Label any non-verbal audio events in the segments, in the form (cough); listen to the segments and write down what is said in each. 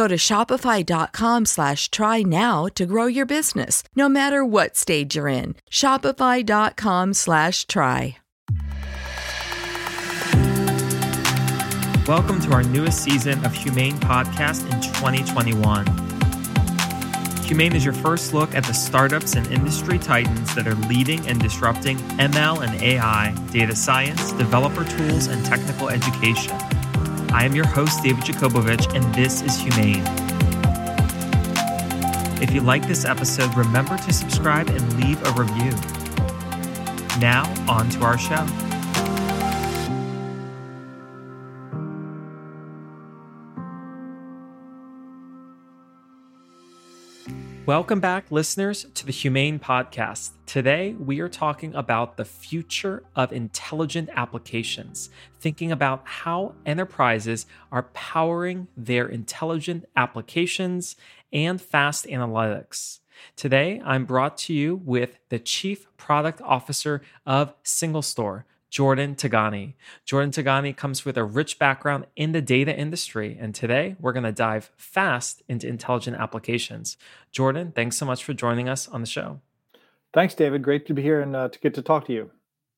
Go to shopify.com slash try now to grow your business, no matter what stage you're in. Shopify.com slash try. Welcome to our newest season of HumAIn Podcast in 2021. HumAIn is your first look at the startups and industry titans that are leading and disrupting ML and AI, data science, developer tools, and technical education. I am your host, David Yakobovitch, and this is HumAIn. If you like this episode, remember to subscribe and leave a review. Now, on to our show. Welcome back, listeners, to the HumAIn Podcast. Today, we are talking about the future of intelligent applications, thinking about how enterprises are powering their intelligent applications and fast analytics. Today, I'm brought to you with the Chief Product Officer of SingleStore, Jordan Tigani. Jordan Tigani comes with a rich background in the data industry, and today we're going to dive fast into intelligent applications. Jordan, thanks so much for joining us on the show. Thanks, David. Great to be here and uh, to get to talk to you.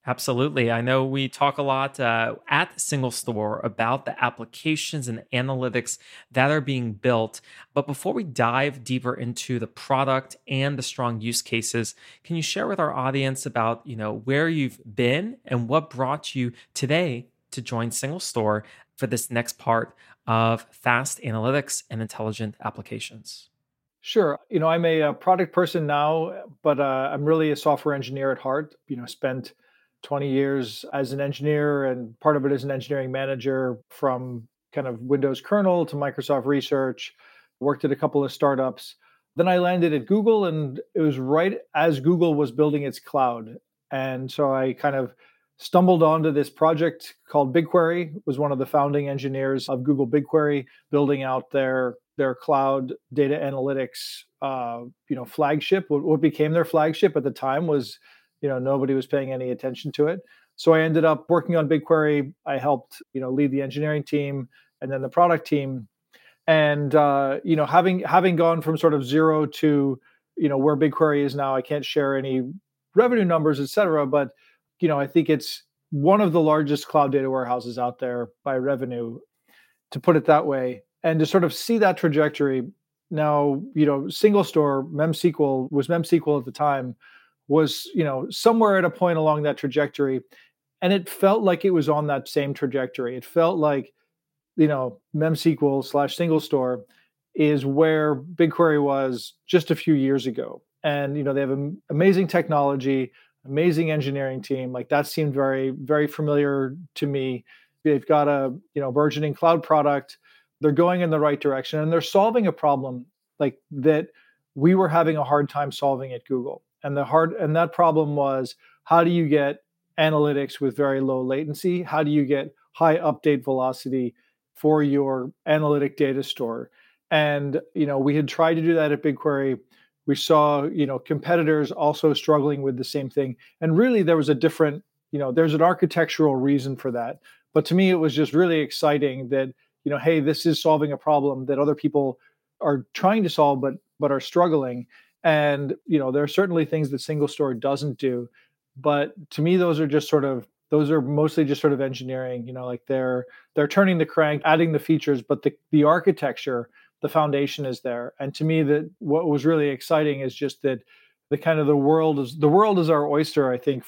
Absolutely. I know we talk a lot uh, at SingleStore about the applications and analytics that are being built. But before we dive deeper into the product and the strong use cases, can you share with our audience about, you know, where you've been and what brought you today to join SingleStore for this next part of fast analytics and intelligent applications? Sure. You know, I'm a, a product person now, but uh, I'm really a software engineer at heart. You know, spent 20 years as an engineer and part of it as an engineering manager from kind of Windows kernel to Microsoft research, worked at a couple of startups. Then I landed at Google and it was right as Google was building its cloud. And so I kind of stumbled onto this project called BigQuery, was one of the founding engineers of Google BigQuery, building out their their cloud data analytics uh, you know flagship. What, what became their flagship at the time was you know nobody was paying any attention to it. So i ended up working on bigquery. I helped you know lead the engineering team and then the product team. And uh, you know having having gone from sort of zero to you know where bigquery is now i can't share any revenue numbers et cetera but you know i think it's one of the largest cloud data warehouses out there by revenue to put it that way. And to sort of see that trajectory now you know single store memsql was memsql at the time was you know somewhere at a point along that trajectory and it felt like it was on that same trajectory it felt like you know memsql slash SingleStore is where bigquery was just a few years ago and you know they have amazing technology amazing engineering team. Like that seemed very, very familiar to me. They've got a you know burgeoning cloud product. They're going in the right direction and they're solving a problem like that we were having a hard time solving at Google. And the hard and that problem was how do you get analytics with very low latency? How do you get high update velocity for your analytic data store? And you know, we had tried to do that at BigQuery. We saw, you know, competitors also struggling with the same thing. And really there was a different, you know, there's an architectural reason for that. But to me it was just really exciting that, you know, hey, this is solving a problem that other people are trying to solve but but are struggling and you know there are certainly things that single store doesn't do but to me those are just sort of those are mostly just sort of engineering you know like they're they're turning the crank adding the features but the the architecture the foundation is there. And to me that what was really exciting is just that the kind of the world is the world is our oyster i think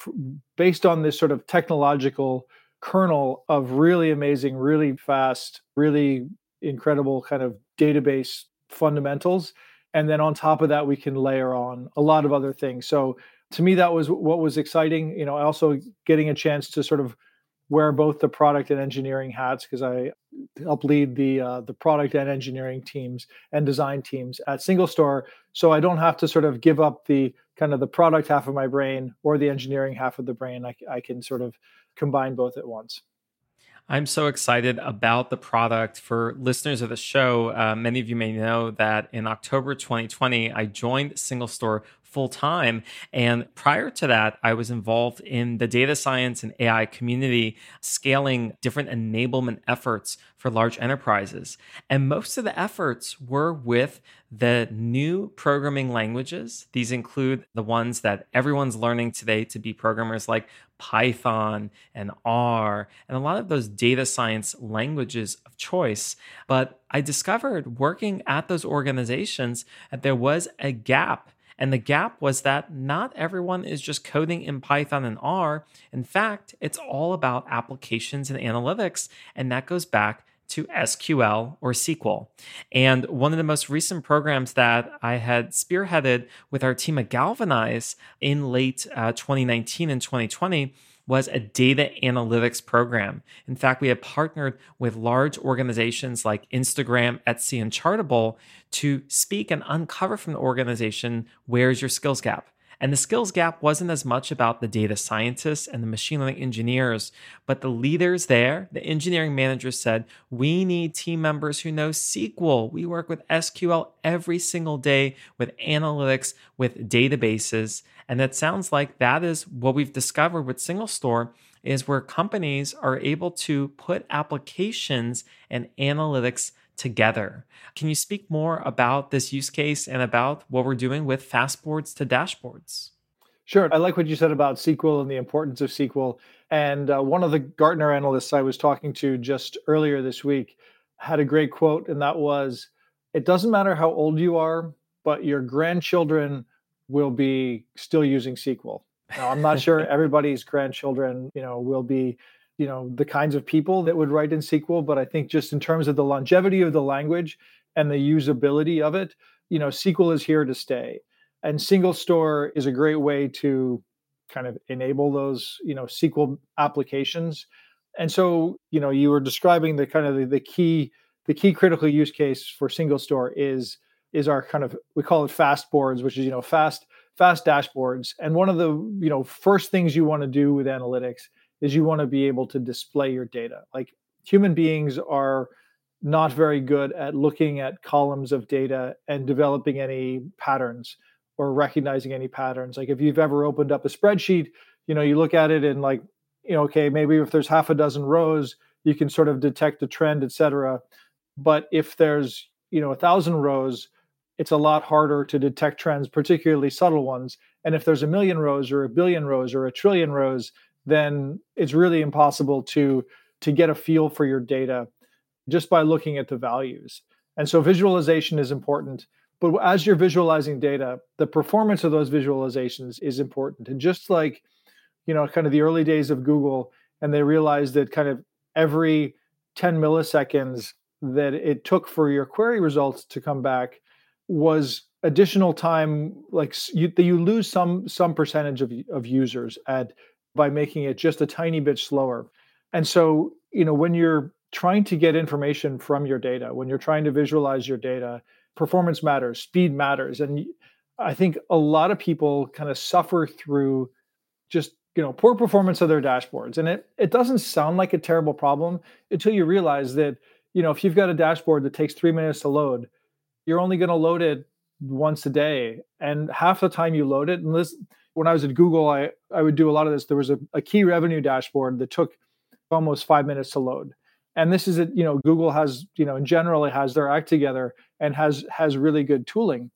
based on this sort of technological kernel of really amazing really fast really incredible kind of database fundamentals and then on top of that we can layer on a lot of other things. So to me that was what was exciting you know also getting a chance to sort of wear both the product and engineering hats because i help lead the uh, the product and engineering teams and design teams at single store. So i don't have to sort of give up the kind of the product half of my brain or the engineering half of the brain. I, I can sort of combine both at once I'm so excited about the product. For listeners of the show, uh, many of you may know that in October 2020, I joined Single Store full time. And prior to that, I was involved in the data science and AI community, scaling different enablement efforts for large enterprises. And most of the efforts were with the new programming languages. These include the ones that everyone's learning today to be programmers, like Python and R, and a lot of those data science languages of choice. But I discovered working at those organizations that there was a gap and the gap was that not everyone is just coding in Python and R. In fact, it's all about applications and analytics. And that goes back to SQL or SQL. And one of the most recent programs that I had spearheaded with our team at Galvanize in late uh, 2019 and 2020 was a data analytics program. In fact, we had partnered with large organizations like Instagram, Etsy, and Chartable to speak and uncover from the organization where's your skills gap. And the skills gap wasn't as much about the data scientists and the machine learning engineers, but the leaders there, the engineering managers said, we need team members who know SQL. We work with SQL every single day with analytics, with databases. And that sounds like that is what we've discovered with Single Store is where companies are able to put applications and analytics together. Can you speak more about this use case and about what we're doing with fastboards to dashboards? Sure. I like what you said about SQL and the importance of SQL. And uh, one of the Gartner analysts I was talking to just earlier this week had a great quote, and that was It doesn't matter how old you are, but your grandchildren will be still using SQL. Now, I'm not sure (laughs) everybody's grandchildren, you know, will be, you know, the kinds of people that would write in SQL, but I think just in terms of the longevity of the language and the usability of it, you know, SQL is here to stay. And single store is a great way to kind of enable those, you know, SQL applications. And so, you know, you were describing the kind of the, the key the key critical use case for single store is is our kind of we call it fast boards, which is you know fast fast dashboards. And one of the you know first things you want to do with analytics is you want to be able to display your data. Like human beings are not very good at looking at columns of data and developing any patterns or recognizing any patterns. Like if you've ever opened up a spreadsheet, you know, you look at it and like, you know, okay, maybe if there's half a dozen rows, you can sort of detect a trend, et cetera. But if there's, you know, a thousand rows, it's a lot harder to detect trends, particularly subtle ones. And if there's a million rows or a billion rows or a trillion rows, then it's really impossible to to get a feel for your data just by looking at the values. And so visualization is important. But as you're visualizing data, the performance of those visualizations is important. And just like, you know, kind of the early days of Google, and they realized that kind of every 10 milliseconds that it took for your query results to come back was additional time like you you lose some some percentage of of users at by making it just a tiny bit slower. And so you know when you're trying to get information from your data when you're trying to visualize your data performance matters speed matters and i think a lot of people kind of suffer through just you know poor performance of their dashboards. And it it doesn't sound like a terrible problem until you realize that you know if you've got a dashboard that takes 3 minutes to load you're only going to load it once a day and half the time you load it and this when i was at google i i would do a lot of this. There was a, a key revenue dashboard that took almost five minutes to load. And this is it you know google has you know in general it has their act together and has has really good tooling.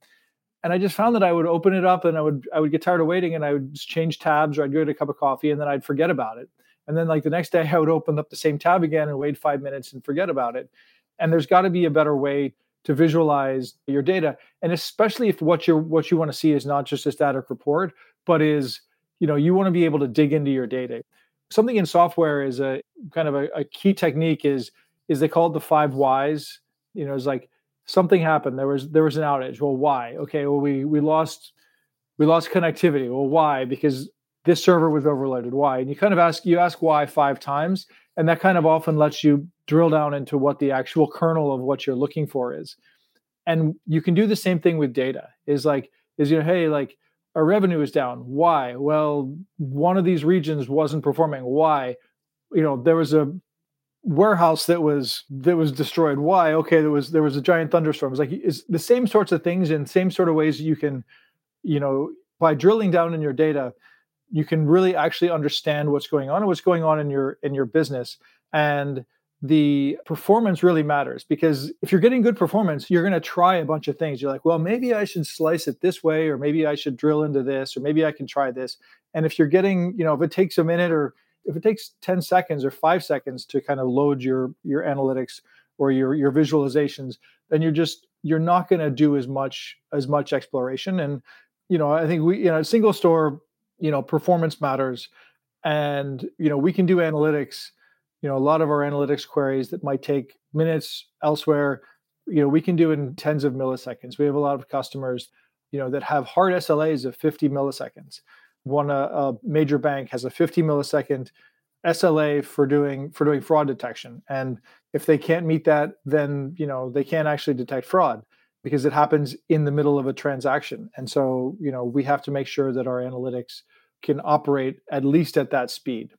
And i just found that i would open it up and i would i would get tired of waiting and i would change tabs or i'd go get a cup of coffee and then i'd forget about it. And then like the next day (laughs) i would open up the same tab again and wait five minutes and forget about it. And there's got to be a better way to visualize your data. And especially if what you what you want to see is not just a static report but is you know you want to be able to dig into your data. Something in software is a kind of a, a key technique is is they call it the five whys. You know it's like something happened. There was there was an outage. Well why? Okay well we we lost we lost connectivity. Well why? Because this server was overloaded. Why? And you kind of ask you ask why five times and that kind of often lets you drill down into what the actual kernel of what you're looking for is. And you can do the same thing with data. Is like is you know hey like our revenue is down. Why? Well one of these regions wasn't performing. Why? You know there was a warehouse that was that was destroyed. Why? Okay there was there was a giant thunderstorm. It's like it's the same sorts of things and same sort of ways you can you know by drilling down in your data you can really actually understand what's going on and what's going on in your in your business. And the performance really matters because if you're getting good performance you're going to try a bunch of things. You're like well maybe i should slice it this way or maybe i should drill into this or maybe i can try this. And if you're getting you know if it takes a minute or if it takes 10 seconds or 5 seconds to kind of load your your analytics or your your visualizations then you're just you're not going to do as much as much exploration. And you know i think we you know single store you know performance matters. And you know we can do analytics you know a lot of our analytics queries that might take minutes elsewhere you know we can do in tens of milliseconds we have a lot of customers you know that have hard slas of 50 milliseconds one a, a major bank has a 50 millisecond sla for doing for doing fraud detection and if they can't meet that then you know they can't actually detect fraud because it happens in the middle of a transaction. And so, you know, we have to make sure that our analytics can operate at least at that speed.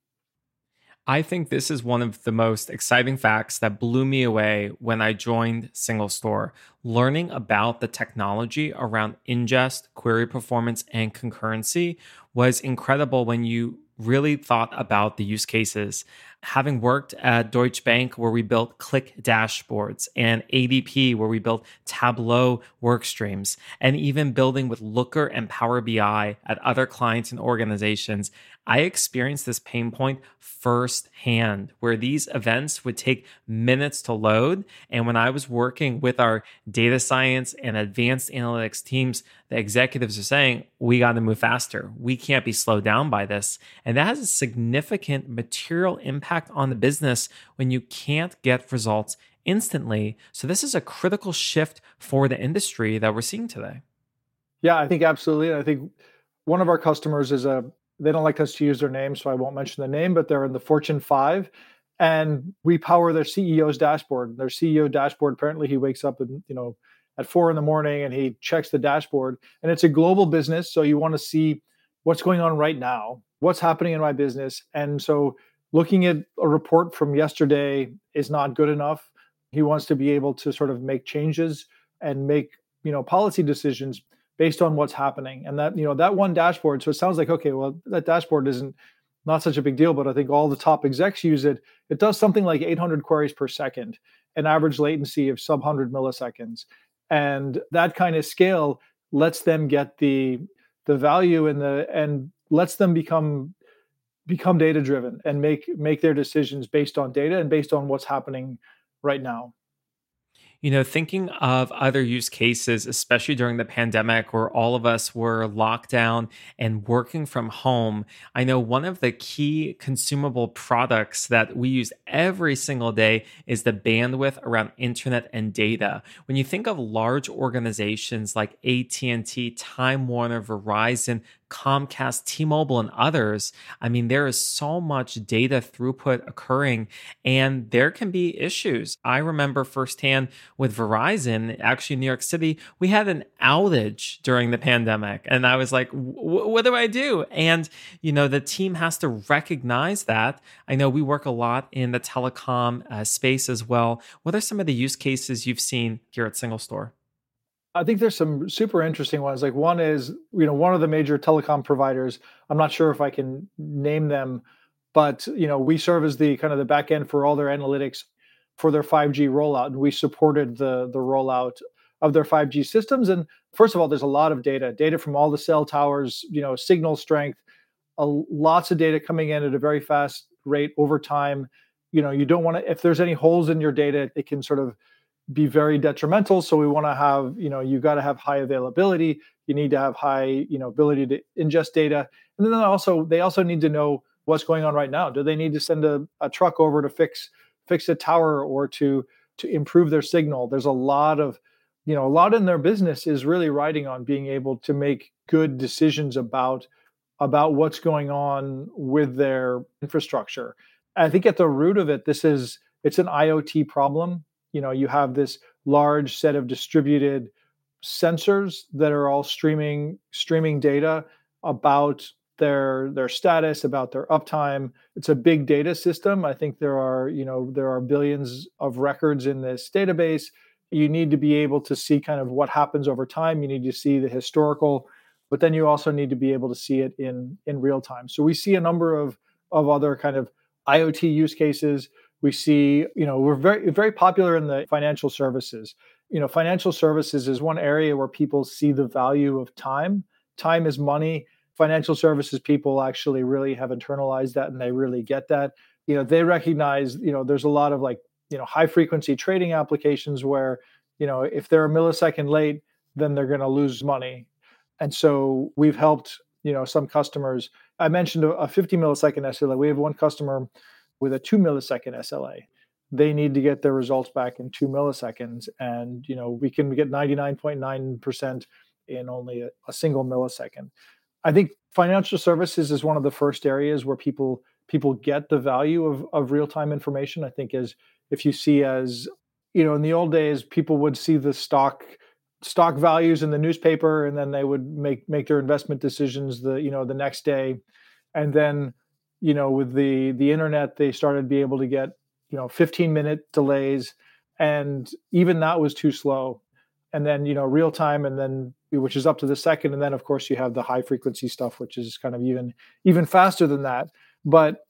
I think this is one of the most exciting facts that blew me away when I joined Single Store. Learning about the technology around ingest, query performance, and concurrency was incredible when you really thought about the use cases having worked at Deutsche Bank, where we built Qlik dashboards, and ADP, where we built Tableau work streams, and even building with Looker and Power BI at other clients and organizations, I experienced this pain point firsthand, where these events would take minutes to load. And when I was working with our data science and advanced analytics teams, the executives are saying, we got to move faster. We can't be slowed down by this. And that has a significant material impact on the business when you can't get results instantly. So, this is a critical shift for the industry that we're seeing today. Yeah, I think absolutely. I think one of our customers is a, they don't like us to use their name, so I won't mention the name, but they're in the Fortune 5 and we power their CEO's dashboard. Their CEO dashboard, apparently he wakes up and, you know, at four in the morning and he checks the dashboard. And it's a global business. So you want to see what's going on right now, what's happening in my business. And so looking at a report from yesterday is not good enough. He wants to be able to sort of make changes and make, you know, policy decisions based on what's happening. And that, you know, that one dashboard. So it sounds like, okay, well, that dashboard isn't not such a big deal, but I think all the top execs use it. It does something like 800 queries per second, an average latency of sub 100 milliseconds and that kind of scale lets them get the the value and the and lets them become become data driven and make make their decisions based on data and based on what's happening right now You know, thinking of other use cases, especially during the pandemic where all of us were locked down and working from home, I know one of the key consumable products that we use every single day is the bandwidth around internet and data. When you think of large organizations like AT&T, Time Warner, Verizon, Comcast, T Mobile, and others, I mean, there is so much data throughput occurring and there can be issues. I remember firsthand with Verizon, actually in New York City, we had an outage during the pandemic. And I was like, what do I do? And, you know, the team has to recognize that. I know we work a lot in the telecom uh, space as well. What are some of the use cases you've seen here at Single Store? I think there's some super interesting ones. Like one is, you know, one of the major telecom providers. I'm not sure if I can name them, but you know, we serve as the kind of the back end for all their analytics for their 5G rollout, and we supported the the rollout of their 5G systems. And first of all, there's a lot of data, data from all the cell towers, you know, signal strength, a, lots of data coming in at a very fast rate over time. You know, you don't want to if there's any holes in your data, it can sort of be very detrimental. So we want to have, you know, you got to have high availability. You need to have high, you know, ability to ingest data. And then also they also need to know what's going on right now. Do they need to send a, a truck over to fix fix a tower or to to improve their signal? There's a lot of, you know, a lot in their business is really riding on being able to make good decisions about about what's going on with their infrastructure. I think at the root of it, this is it's an IoT problem you know you have this large set of distributed sensors that are all streaming streaming data about their their status about their uptime. It's a big data system. I think there are you know there are billions of records in this database. You need to be able to see kind of what happens over time. You need to see the historical but then you also need to be able to see it in in real time. So we see a number of of other kind of iot use cases we see you know we're very very popular in the financial services. You know financial services is one area where people see the value of time. Time is money. Financial services people actually really have internalized that and they really get that. You know they recognize you know there's a lot of like you know high frequency trading applications where you know if they're a millisecond late then they're going to lose money. And so we've helped you know some customers. I mentioned a 50 millisecond sla we have one customer with a two millisecond SLA. They need to get their results back in two milliseconds, and you know we can get 99.9% in only a, a single millisecond. I think financial services is one of the first areas where people people get the value of, of real-time information. I think as if you see as you know in the old days people would see the stock stock values in the newspaper and then they would make make their investment decisions the you know the next day and then you know with the the internet they started to be able to get you know 15 minute delays and even that was too slow. And then you know real time and then which is up to the second and then of course you have the high frequency stuff which is kind of even even faster than that. But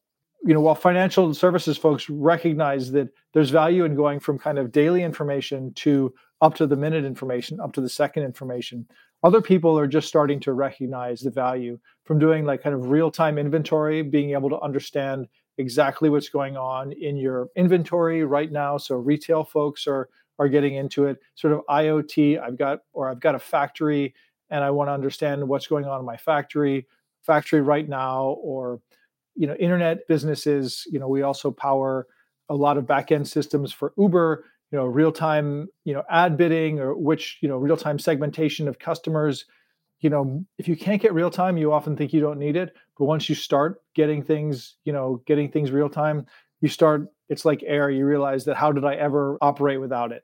you know while financial services folks recognize that there's value in going from kind of daily information to up to the minute information up to the second information other people are just starting to recognize the value from doing like kind of real time inventory, being able to understand exactly what's going on in your inventory right now. So retail folks are are getting into it. Sort of IoT. I've got or I've got a factory and I want to understand what's going on in my factory factory right now or you know internet businesses you know we also power a lot of back-end systems for uber you know real time you know ad bidding or which you know real time segmentation of customers. You know if you can't get real time you often think you don't need it but once you start getting things you know getting things real time you start it's like air you realize that how did i ever operate without it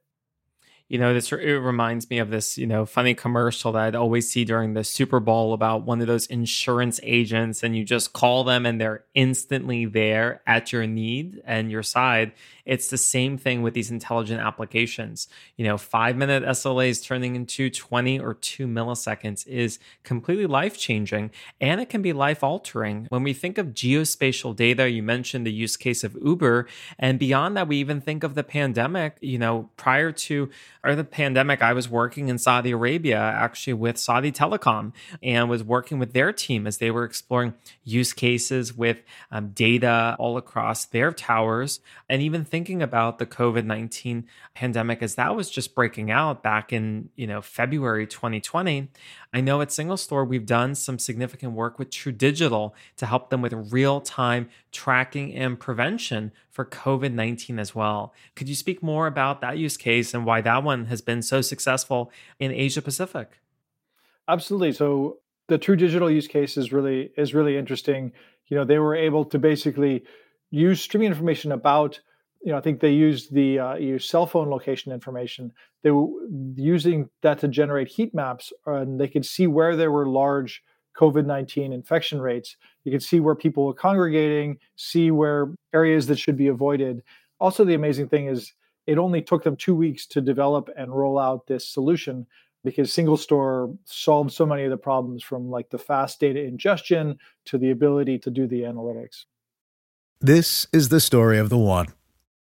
you know this it reminds me of this you know funny commercial that i'd always see during the super bowl about one of those insurance agents and you just call them and they're instantly there at your need and your side. It's the same thing with these intelligent applications. You know five minute slas turning into 20 or 2 milliseconds is completely life changing and it can be life altering when we think of geospatial data you mentioned the use case of uber and beyond that we even think of the pandemic you know prior to of the pandemic, I was working in Saudi Arabia, actually with Saudi Telecom, and was working with their team as they were exploring use cases with um, data all across their towers, and even thinking about the COVID nineteen pandemic as that was just breaking out back in you know February 2020. I know at Single Store we've done some significant work with True Digital to help them with real time tracking and prevention for COVID 19 as well. Could you speak more about that use case and why that one has been so successful in Asia Pacific? Absolutely. So the True Digital use case is really is really interesting. You know, they were able to basically use streaming information about you know, I think they used the uh, cell phone location information. They were using that to generate heat maps, and they could see where there were large COVID 19 infection rates. You could see where people were congregating, see where areas that should be avoided. Also, the amazing thing is it only took them two weeks to develop and roll out this solution because single store solved so many of the problems from like the fast data ingestion to the ability to do the analytics. This is the story of the one.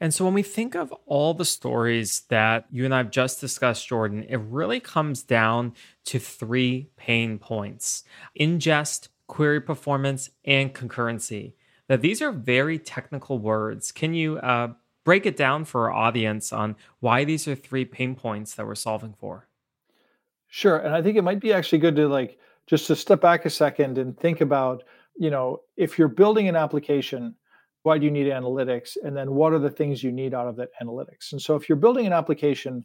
And so when we think of all the stories that you and I've just discussed, Jordan, it really comes down to three pain points ingest, query performance, and concurrency. Now, these are very technical words. Can you uh, break it down for our audience on why these are three pain points that we're solving for? Sure. And I think it might be actually good to like just to step back a second and think about, you know, if you're building an application, why do you need analytics? And then what are the things you need out of that analytics? And so if you're building an application,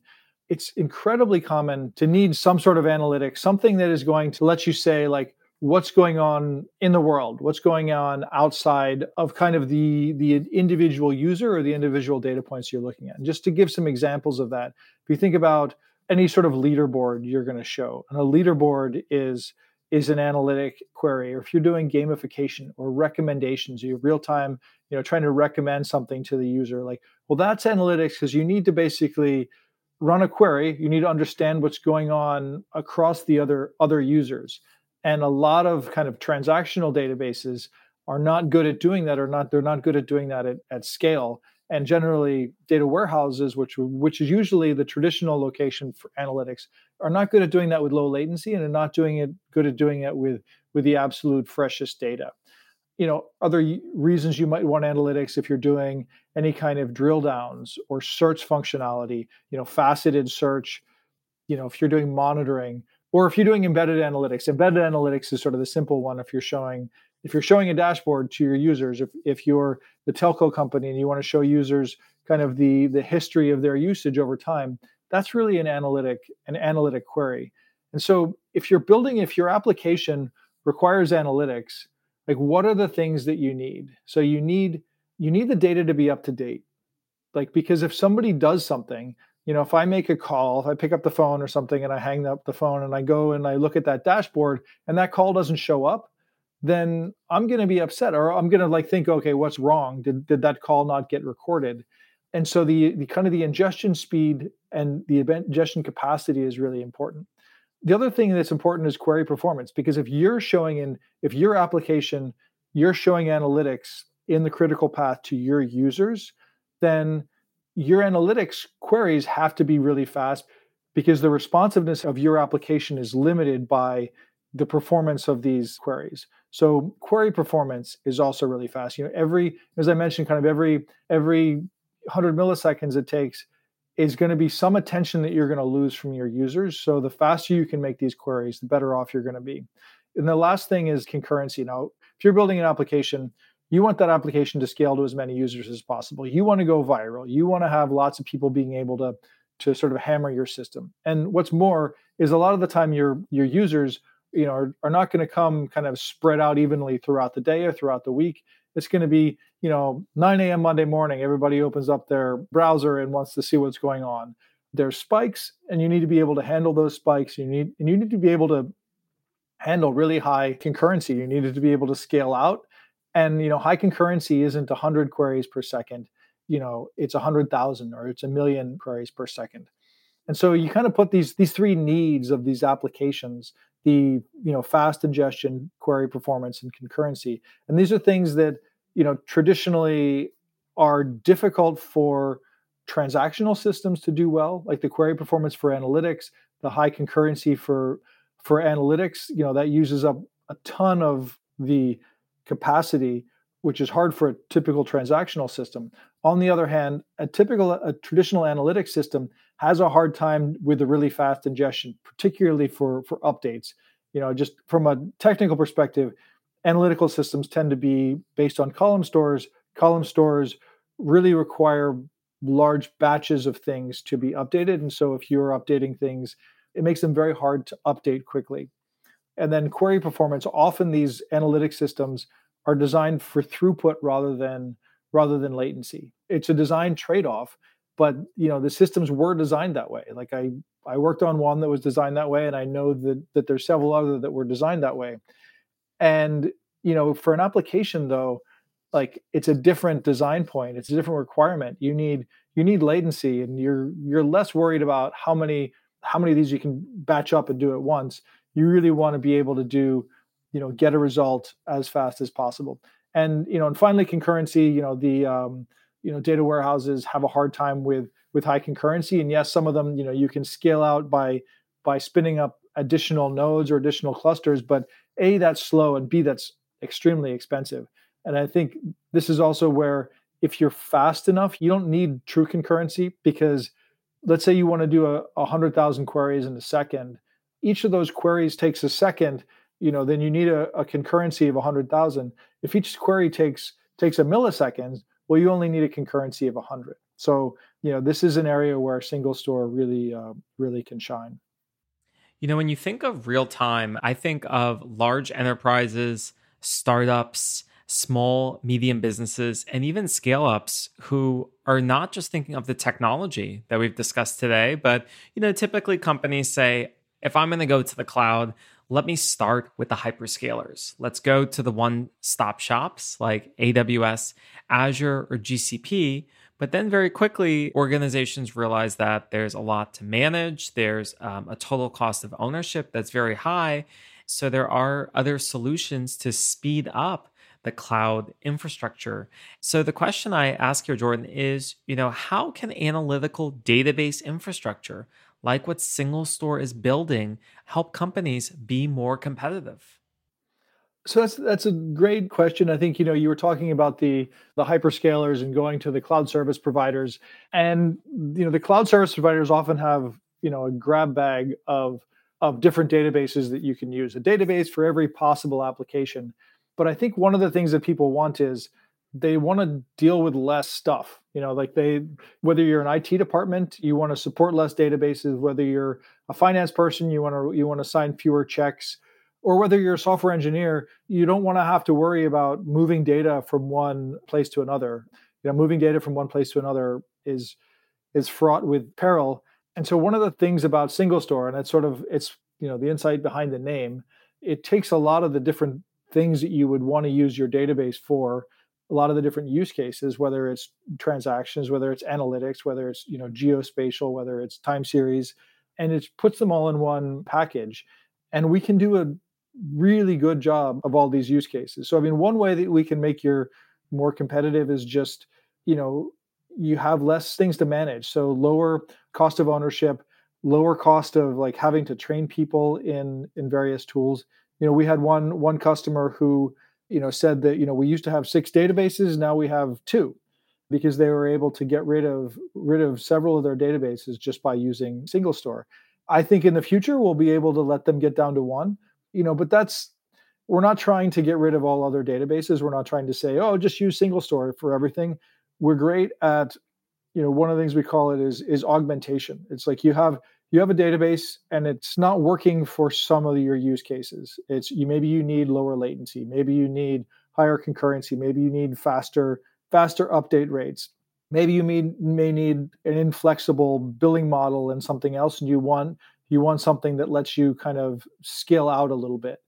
it's incredibly common to need some sort of analytics, something that is going to let you say, like, what's going on in the world, what's going on outside of kind of the, the individual user or the individual data points you're looking at. And just to give some examples of that, if you think about any sort of leaderboard you're going to show, and a leaderboard is is an analytic query or if you're doing gamification or recommendations you real time you know trying to recommend something to the user like well that's analytics because you need to basically run a query you need to understand what's going on across the other other users. And a lot of kind of transactional databases are not good at doing that or not they're not good at doing that at, at scale and generally data warehouses which which is usually the traditional location for analytics are not good at doing that with low latency and are not doing it good at doing it with with the absolute freshest data. You know other reasons you might want analytics if you're doing any kind of drill downs or search functionality you know faceted search you know if you're doing monitoring or if you're doing embedded analytics. Embedded analytics is sort of the simple one if you're showing if you're showing a dashboard to your users, if, if you're the telco company and you want to show users kind of the, the history of their usage over time, that's really an analytic, an analytic query. And so if you're building, if your application requires analytics, like what are the things that you need? So you need you need the data to be up to date. Like because if somebody does something, you know, if I make a call, if I pick up the phone or something and I hang up the phone and I go and I look at that dashboard and that call doesn't show up, then I'm going to be upset or I'm going to like think, okay, what's wrong? Did, did that call not get recorded? And so the, the kind of the ingestion speed and the ingestion capacity is really important. the other thing that's important is query performance because if you're showing in if your application you're showing analytics in the critical path to your users then your analytics queries have to be really fast because the responsiveness of your application is limited by the performance of these queries. So query performance is also really fast. You know, every as I mentioned, kind of every every 100 milliseconds it takes is going to be some attention that you're going to lose from your users. So the faster you can make these queries, the better off you're going to be. And the last thing is concurrency. Now, if you're building an application, you want that application to scale to as many users as possible. You want to go viral. You want to have lots of people being able to to sort of hammer your system. And what's more is a lot of the time your your users, you know, are, are not going to come kind of spread out evenly throughout the day or throughout the week. It's going to be, you know, 9 a.m. Monday morning, everybody opens up their browser and wants to see what's going on. There's spikes, and you need to be able to handle those spikes. You need and you need to be able to handle really high concurrency. You needed to be able to scale out. And you know, high concurrency isn't 100 queries per second you know it's a hundred thousand or it's a million queries per second and so you kind of put these these three needs of these applications the you know fast ingestion query performance and concurrency and these are things that you know traditionally are difficult for transactional systems to do well like the query performance for analytics the high concurrency for for analytics you know that uses up a ton of the capacity which is hard for a typical transactional system. On the other hand, a typical, a traditional analytics system has a hard time with the really fast ingestion, particularly for for updates. You know, just from a technical perspective, analytical systems tend to be based on column stores. Column stores really require large batches of things to be updated, and so if you're updating things, it makes them very hard to update quickly. And then query performance. Often these analytic systems are designed for throughput rather than rather than latency. It's a design trade-off, but you know the systems were designed that way. Like I I worked on one that was designed that way, and I know that that there's several other that were designed that way. And you know, for an application though, like it's a different design point. It's a different requirement. You need you need latency, and you're you're less worried about how many how many of these you can batch up and do at once. You really want to be able to do you know get a result as fast as possible and you know and finally concurrency you know the um, you know data warehouses have a hard time with with high concurrency. And yes some of them you know you can scale out by by spinning up additional nodes or additional clusters but a that's slow and b that's extremely expensive. And i think this is also where if you're fast enough you don't need true concurrency because let's say you want to do a, a 100000 queries in a second. Each of those queries takes a second you know, then you need a, a concurrency of 100,000. If each query takes takes a millisecond, well, you only need a concurrency of 100. So, you know, this is an area where a single store really, uh, really can shine. You know, when you think of real time, I think of large enterprises, startups, small, medium businesses, and even scale ups who are not just thinking of the technology that we've discussed today, but, you know, typically companies say, if I'm going to go to the cloud, let me start with the hyperscalers. Let's go to the one stop shops like AWS, Azure, or GCP. But then very quickly, organizations realize that there's a lot to manage, there's um, a total cost of ownership that's very high. So there are other solutions to speed up the cloud infrastructure. So the question I ask here, Jordan, is, you know, how can analytical database infrastructure like what Single Store is building, help companies be more competitive? So that's that's a great question. I think you know you were talking about the the hyperscalers and going to the cloud service providers, and you know the cloud service providers often have you know a grab bag of of different databases that you can use, a database for every possible application. But I think one of the things that people want is they want to deal with less stuff you know like they whether you're an IT department you want to support less databases whether you're a finance person you want to you want to sign fewer checks or whether you're a software engineer you don't want to have to worry about moving data from one place to another. You know moving data from one place to another is is fraught with peril. And so one of the things about single store and it's sort of it's you know the insight behind the name it takes a lot of the different things that you would want to use your database for a lot of the different use cases whether it's transactions whether it's analytics whether it's you know geospatial whether it's time series and it puts them all in one package. And we can do a really good job of all these use cases. So I mean, one way that we can make your more competitive is just, you know, you have less things to manage. So lower cost of ownership, lower cost of like having to train people in in various tools. You know, we had one one customer who, you know, said that, you know, we used to have six databases, now we have two because they were able to get rid of rid of several of their databases just by using SingleStore. I think in the future we'll be able to let them get down to one, you know, but that's we're not trying to get rid of all other databases. We're not trying to say, oh, just use SingleStore for everything. We're great at, you know, one of the things we call it is is augmentation. It's like you have you have a database and it's not working for some of your use cases. It's you maybe you need lower latency, maybe you need higher concurrency, maybe you need faster faster update rates. Maybe you may, may need an inflexible billing model and something else, and you want you want something that lets you kind of scale out a little bit.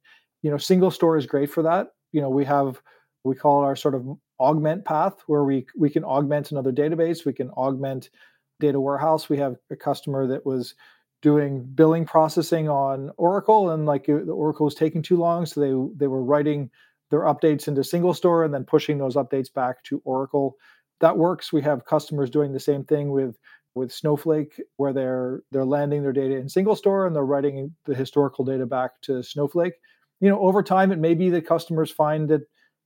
You know, SingleStore is great for that. You know, we have we call it our sort of augment path where we we can augment another database, we can augment data warehouse. We have a customer that was doing billing processing on Oracle and like the Oracle was taking too long, so they they were writing their updates into SingleStore and then pushing those updates back to Oracle. That works. We have customers doing the same thing with with Snowflake, where they're they're landing their data in SingleStore and they're writing the historical data back to Snowflake. You know, over time, it may be that customers find that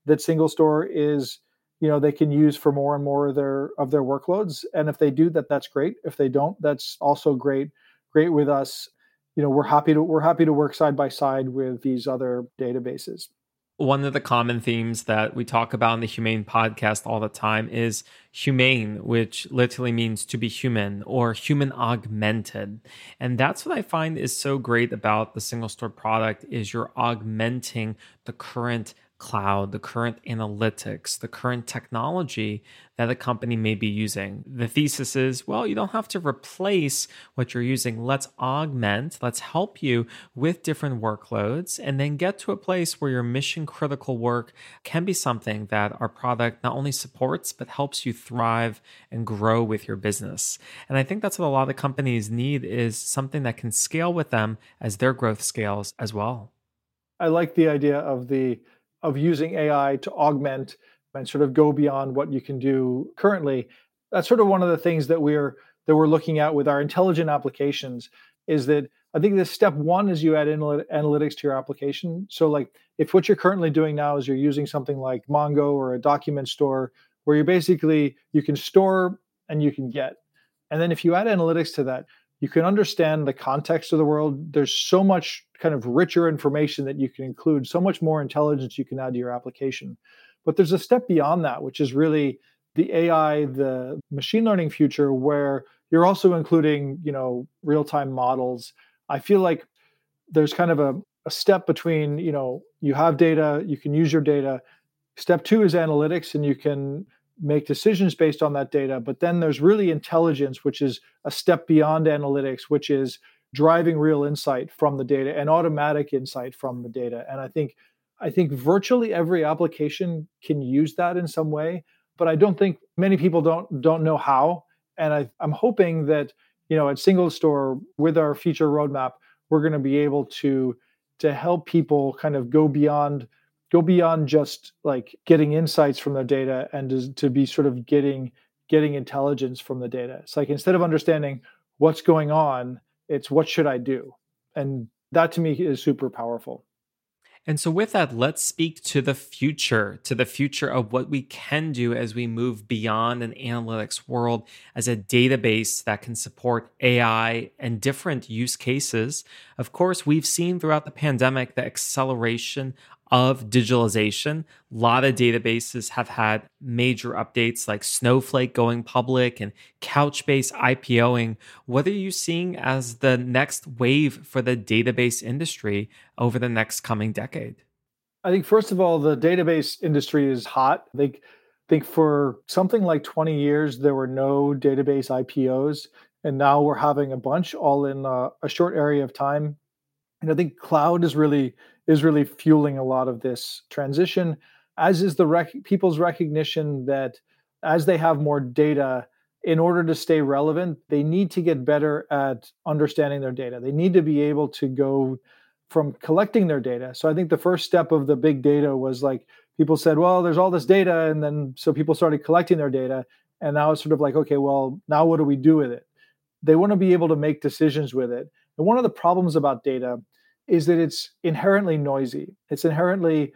that SingleStore is you know they can use for more and more of their of their workloads. And if they do that that's great. If they don't that's also great great with us. You know we're happy to we're happy to work side by side with these other databases. One of the common themes that we talk about in the HumAIn podcast all the time is HumAIn, which literally means to be human or human augmented. And that's what I find is so great about the SingleStore product is you're augmenting the current cloud, the current analytics, the current technology that a company may be using. The thesis is well, you don't have to replace what you're using. Let's augment, let's help you with different workloads, and then get to a place where your mission critical work can be something that our product not only supports, but helps you thrive and grow with your business. And I think that's what a lot of companies need is something that can scale with them as their growth scales as well. I like the idea of the of using AI to augment and sort of go beyond what you can do currently. That's sort of one of the things that we're that we're looking at with our intelligent applications is that I think the step one is you add analytics to your application. So like if what you're currently doing now is you're using something like Mongo or a document store where you basically you can store and you can get. And then if you add analytics to that, you can understand the context of the world. There's so much kind of richer information that you can include, so much more intelligence you can add to your application. But there's a step beyond that, which is really the AI, the machine learning future, where you're also including, you know, real-time models. I feel like there's kind of a, a step between, you know, you have data, you can use your data. Step two is analytics, and you can make decisions based on that data. But then there's really intelligence, which is a step beyond analytics, which is driving real insight from the data and automatic insight from the data. And I think I think virtually every application can use that in some way, but I don't think many people don't don't know how. And I, I'm hoping that you know at SingleStore with our feature roadmap, we're going to be able to to help people kind of go beyond go beyond just like getting insights from the data and to, to be sort of getting getting intelligence from the data. It's like instead of understanding what's going on, it's what should I do? And that to me is super powerful. And so, with that, let's speak to the future, to the future of what we can do as we move beyond an analytics world as a database that can support AI and different use cases. Of course, we've seen throughout the pandemic the acceleration of digitalization. A lot of databases have had major updates like Snowflake going public and Couchbase IPOing. What are you seeing as the next wave for the database industry over the next coming decade? I think, first of all, the database industry is hot. I think, I think for something like 20 years, there were no database IPOs. And now we're having a bunch all in a, a short area of time. And I think cloud is really is really fueling a lot of this transition, as is the rec- people's recognition that as they have more data, in order to stay relevant, they need to get better at understanding their data. They need to be able to go from collecting their data. So I think the first step of the big data was like people said, well, there's all this data. And then so people started collecting their data. And now it's sort of like, okay, well, now what do we do with it? They want to be able to make decisions with it. And one of the problems about data is that it's inherently noisy. It's inherently,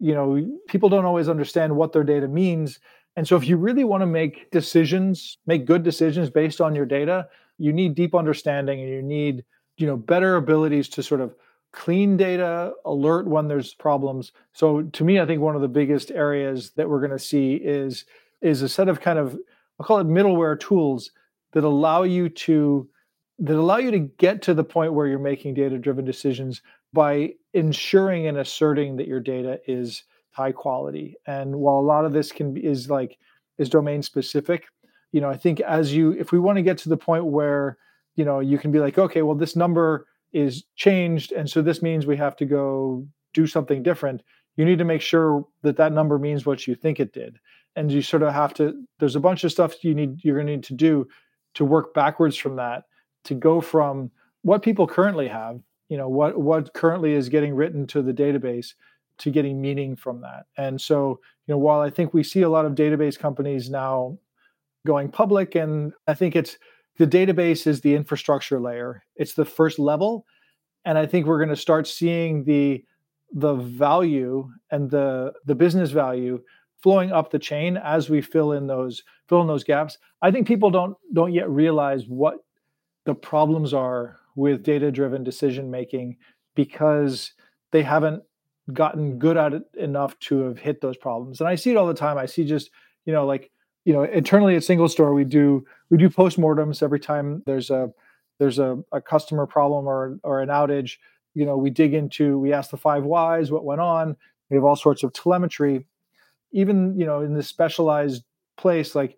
you know, people don't always understand what their data means. And so if you really want to make decisions, make good decisions based on your data, you need deep understanding and you need, you know, better abilities to sort of clean data, alert when there's problems. So to me, I think one of the biggest areas that we're going to see is is a set of kind of I'll call it middleware tools that allow you to that allow you to get to the point where you're making data driven decisions by ensuring and asserting that your data is high quality. And while a lot of this can be is like is domain specific, you know, I think as you if we want to get to the point where, you know, you can be like, okay, well, this number is changed, and so this means we have to go do something different. You need to make sure that that number means what you think it did, and you sort of have to. There's a bunch of stuff you need you're going to need to do to work backwards from that to go from what people currently have, you know, what what currently is getting written to the database to getting meaning from that. And so, you know, while I think we see a lot of database companies now going public, and I think it's the database is the infrastructure layer. It's the first level. And I think we're going to start seeing the the value and the the business value flowing up the chain as we fill in those fill in those gaps. I think people don't don't yet realize what the problems are with data driven decision making because they haven't gotten good at it enough to have hit those problems. And I see it all the time. I see just, you know, like, you know, internally at SingleStore, we do we do postmortems every time there's a there's a, a customer problem or or an outage. You know, we dig into, we ask the five whys, what went on. We have all sorts of telemetry. Even, you know, in this specialized place, like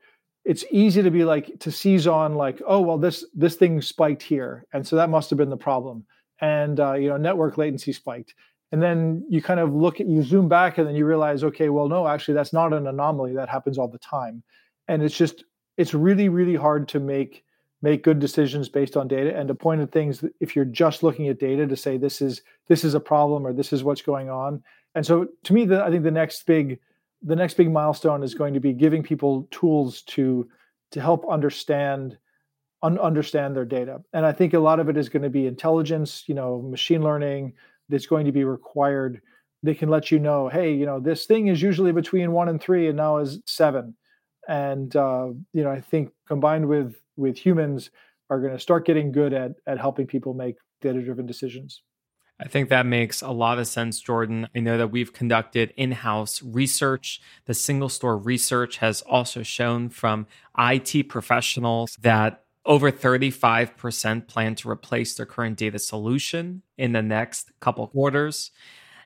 it's easy to be like to seize on like, oh well, this this thing spiked here, and so that must have been the problem. And uh, you know, network latency spiked. And then you kind of look at you zoom back and then you realize okay well no actually that's not an anomaly. That happens all the time. And it's just it's really really hard to make make good decisions based on data. And to point at things if you're just looking at data to say this is this is a problem or this is what's going on. And so to me the, i think the next big the next big milestone is going to be giving people tools to to help understand un- understand their data. And i think a lot of it is going to be intelligence you know machine learning that's going to be required. They can let you know hey you know this thing is usually between one and three and now is seven. And uh, you know i think combined with with humans are going to start getting good at at helping people make data driven decisions I think that makes a lot of sense, Jordan. I know that we've conducted in house research. The SingleStore research has also shown from IT professionals that over 35% plan to replace their current data solution in the next couple quarters.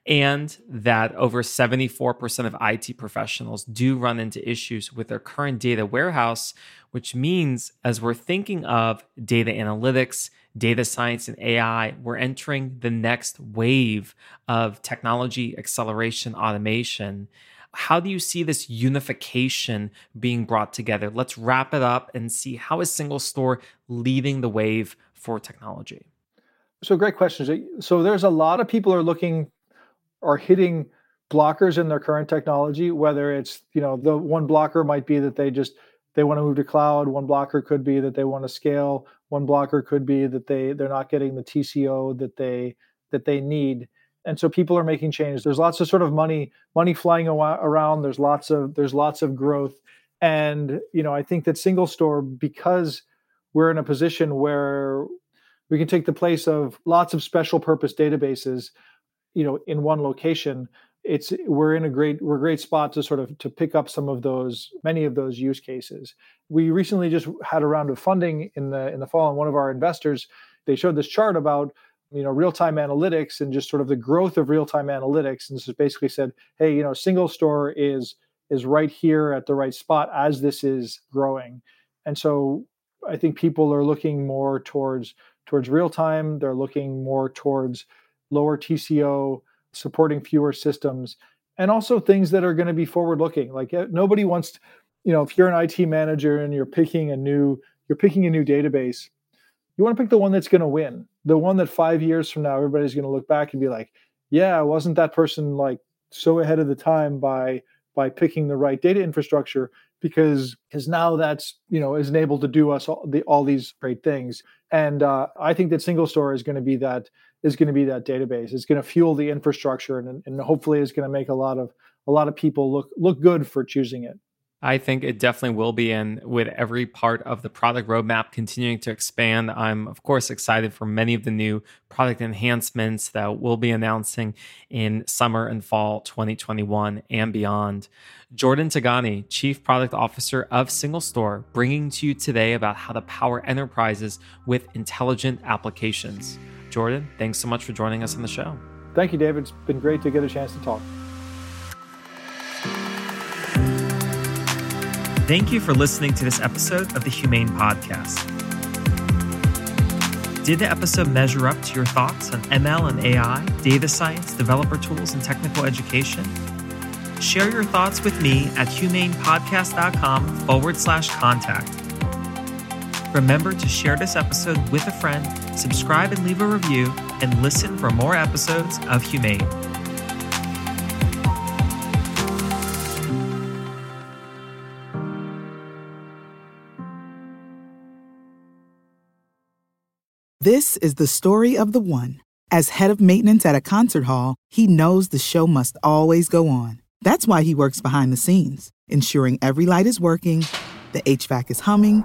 And that over 74% of IT professionals do run into issues with their current data warehouse, which means as we're thinking of data analytics, data science, and AI, we're entering the next wave of technology acceleration automation how do you see this unification being brought together? Let's wrap it up and see how is SingleStore leading the wave for technology. So great questions. So there's a lot of people are looking are hitting blockers in their current technology whether it's you know the one blocker might be that they just they want to move to cloud one blocker could be that they want to scale one blocker could be that they they're not getting the tco that they that they need. And so people are making changes. There's lots of sort of money money flying around. There's lots of there's lots of growth. And you know i think that SingleStore because we're in a position where we can take the place of lots of special purpose databases you know in one location it's we're in a great we're a great spot to sort of to pick up some of those many of those use cases. We recently just had a round of funding in the in the fall and one of our investors they showed this chart about you know real-time analytics and just sort of the growth of real-time analytics and just basically said hey you know SingleStore is is right here at the right spot as this is growing. And so i think people are looking more towards towards real time they're looking more towards lower tco supporting fewer systems and also things that are going to be forward looking like eh, nobody wants to, you know, if you're an IT manager and you're picking a new you're picking a new database, you want to pick the one that's going to win. The one that 5 years from now everybody's going to look back and be like, "Yeah, wasn't that person like so ahead of the time by by picking the right data infrastructure because because now that's you know is enabled to do us all, the, all these great things and uh, i think that SingleStore is going to be that is going to be that database it's going to fuel the infrastructure and, and hopefully is going to make a lot of a lot of people look look good for choosing it I think it definitely will be. And with every part of the product roadmap continuing to expand, I'm, of course, excited for many of the new product enhancements that we'll be announcing in summer and fall 2021 and beyond. Jordan Tigani, Chief Product Officer of SingleStore, bringing to you today about how to power enterprises with intelligent applications. Jordan, thanks so much for joining us on the show. Thank you, David. It's been great to get a chance to talk. Thank you for listening to this episode of the HumAIn Podcast. Did the episode measure up to your thoughts on ML and AI, data science, developer tools, and technical education? Share your thoughts with me at humainpodcast.com forward slash contact. Remember to share this episode with a friend, subscribe and leave a review, and listen for more episodes of HumAIn. This is the story of the one. As head of maintenance at a concert hall, he knows the show must always go on. That's why he works behind the scenes, ensuring every light is working, the HVAC is humming,